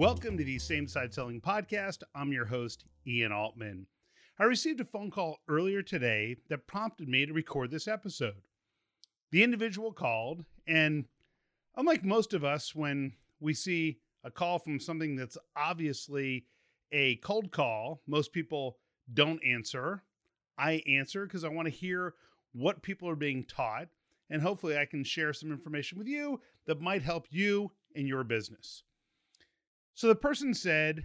Welcome to the Same Side Selling Podcast. I'm your host, Ian Altman. I received a phone call earlier today that prompted me to record this episode. The individual called, and unlike most of us, when we see a call from something that's obviously a cold call, most people don't answer. I answer because I want to hear what people are being taught, and hopefully I can share some information with you that might help you in your business. So the person said,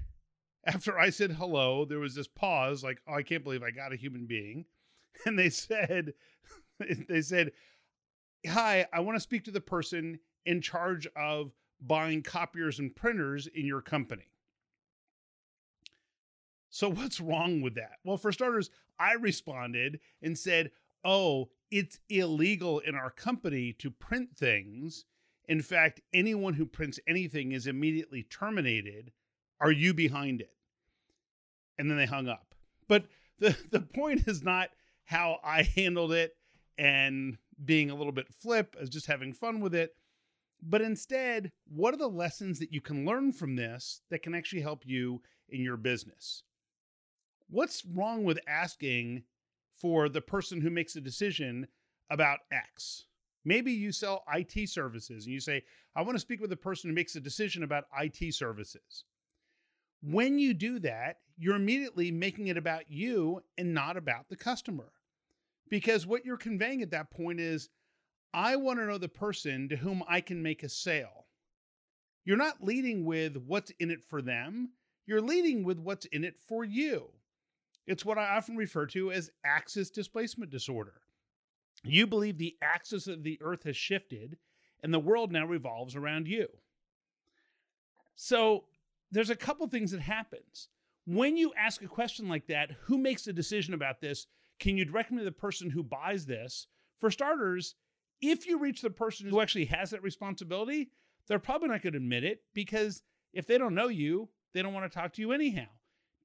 after I said hello, there was this pause, like, oh, I can't believe I got a human being. And they said, they said, Hi, I want to speak to the person in charge of buying copiers and printers in your company. So, what's wrong with that? Well, for starters, I responded and said, Oh, it's illegal in our company to print things. In fact, anyone who prints anything is immediately terminated. Are you behind it? And then they hung up. But the, the point is not how I handled it and being a little bit flip as just having fun with it. But instead, what are the lessons that you can learn from this that can actually help you in your business? What's wrong with asking for the person who makes a decision about X? Maybe you sell IT services and you say, I want to speak with the person who makes a decision about IT services. When you do that, you're immediately making it about you and not about the customer. Because what you're conveying at that point is, I want to know the person to whom I can make a sale. You're not leading with what's in it for them, you're leading with what's in it for you. It's what I often refer to as axis displacement disorder. You believe the axis of the earth has shifted and the world now revolves around you. So there's a couple things that happens. When you ask a question like that, who makes the decision about this? Can you direct me to the person who buys this? For starters, if you reach the person who actually has that responsibility, they're probably not going to admit it because if they don't know you, they don't want to talk to you anyhow.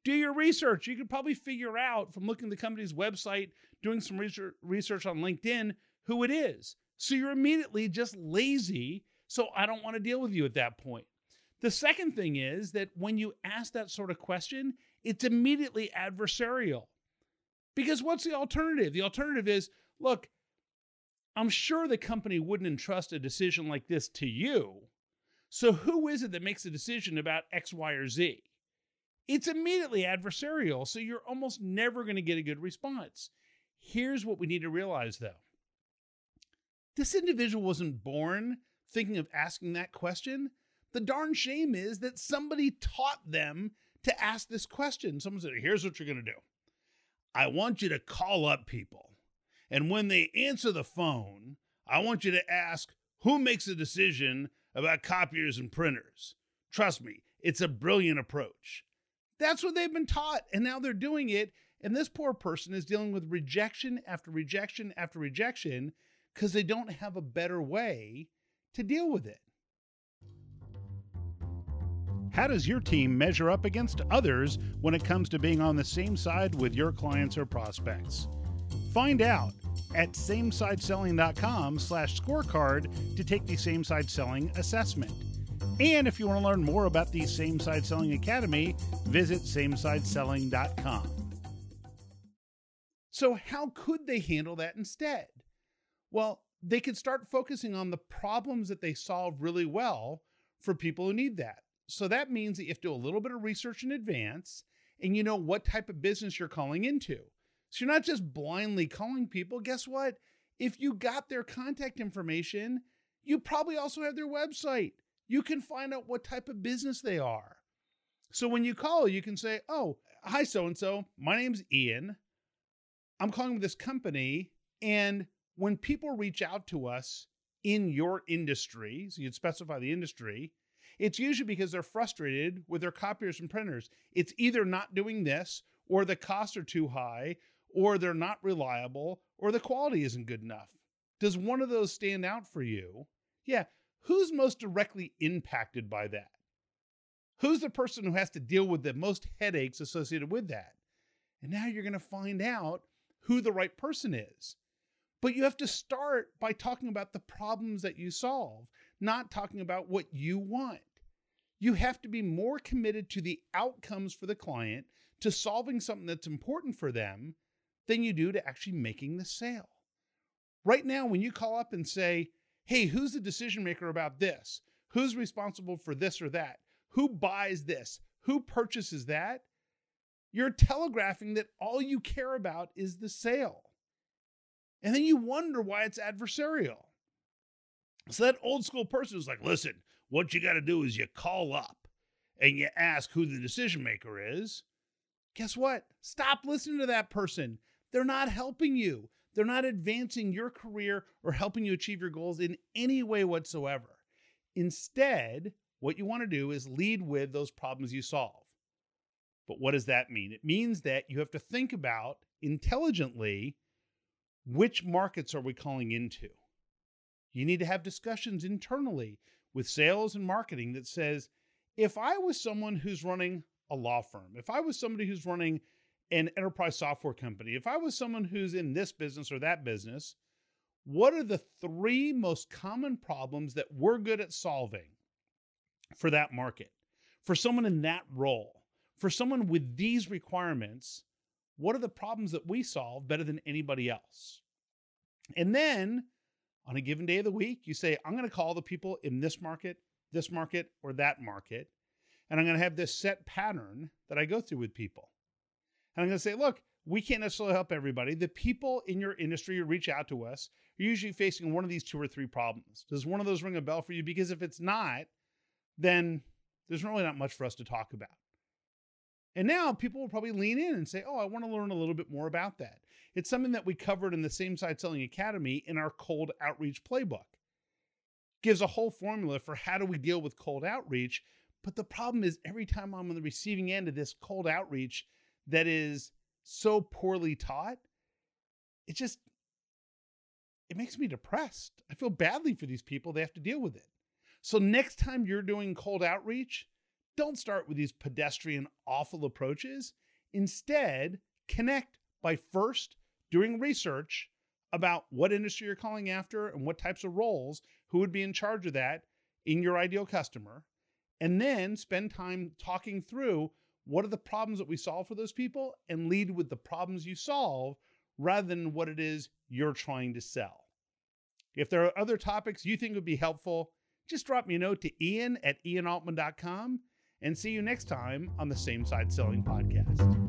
Do your research. You could probably figure out from looking at the company's website, doing some research on LinkedIn, who it is. So you're immediately just lazy. So I don't want to deal with you at that point. The second thing is that when you ask that sort of question, it's immediately adversarial. Because what's the alternative? The alternative is look, I'm sure the company wouldn't entrust a decision like this to you. So who is it that makes a decision about X, Y, or Z? It's immediately adversarial, so you're almost never going to get a good response. Here's what we need to realize though this individual wasn't born thinking of asking that question. The darn shame is that somebody taught them to ask this question. Someone said, Here's what you're going to do I want you to call up people. And when they answer the phone, I want you to ask who makes a decision about copiers and printers. Trust me, it's a brilliant approach. That's what they've been taught, and now they're doing it. And this poor person is dealing with rejection after rejection after rejection because they don't have a better way to deal with it. How does your team measure up against others when it comes to being on the same side with your clients or prospects? Find out at samesideselling.com slash scorecard to take the Same Side Selling assessment. And if you want to learn more about the Same Side Selling Academy, visit samesideselling.com. So, how could they handle that instead? Well, they could start focusing on the problems that they solve really well for people who need that. So that means that you have to do a little bit of research in advance and you know what type of business you're calling into. So you're not just blindly calling people. Guess what? If you got their contact information, you probably also have their website. You can find out what type of business they are. So when you call, you can say, Oh, hi, so and so. My name's Ian. I'm calling this company. And when people reach out to us in your industry, so you'd specify the industry, it's usually because they're frustrated with their copiers and printers. It's either not doing this, or the costs are too high, or they're not reliable, or the quality isn't good enough. Does one of those stand out for you? Yeah. Who's most directly impacted by that? Who's the person who has to deal with the most headaches associated with that? And now you're going to find out who the right person is. But you have to start by talking about the problems that you solve, not talking about what you want. You have to be more committed to the outcomes for the client, to solving something that's important for them, than you do to actually making the sale. Right now, when you call up and say, hey, who's the decision maker about this? Who's responsible for this or that? Who buys this? Who purchases that? You're telegraphing that all you care about is the sale. And then you wonder why it's adversarial. So that old school person is like, listen, what you got to do is you call up and you ask who the decision maker is. Guess what? Stop listening to that person. They're not helping you. They're not advancing your career or helping you achieve your goals in any way whatsoever. Instead, what you want to do is lead with those problems you solve. But what does that mean? It means that you have to think about intelligently which markets are we calling into? You need to have discussions internally with sales and marketing that says, if I was someone who's running a law firm, if I was somebody who's running an enterprise software company, if I was someone who's in this business or that business, what are the three most common problems that we're good at solving for that market? For someone in that role, for someone with these requirements, what are the problems that we solve better than anybody else? And then on a given day of the week, you say, I'm going to call the people in this market, this market, or that market. And I'm going to have this set pattern that I go through with people. And I'm going to say, look, we can't necessarily help everybody. The people in your industry who reach out to us are usually facing one of these two or three problems. Does one of those ring a bell for you? Because if it's not, then there's really not much for us to talk about. And now people will probably lean in and say, Oh, I want to learn a little bit more about that. It's something that we covered in the Same Side Selling Academy in our cold outreach playbook. Gives a whole formula for how do we deal with cold outreach. But the problem is every time I'm on the receiving end of this cold outreach that is so poorly taught, it just it makes me depressed. I feel badly for these people. They have to deal with it. So next time you're doing cold outreach, don't start with these pedestrian, awful approaches. Instead, connect by first doing research about what industry you're calling after and what types of roles, who would be in charge of that in your ideal customer, and then spend time talking through what are the problems that we solve for those people and lead with the problems you solve rather than what it is you're trying to sell. If there are other topics you think would be helpful, just drop me a note to ian at ianaltman.com and see you next time on the Same Side Selling Podcast.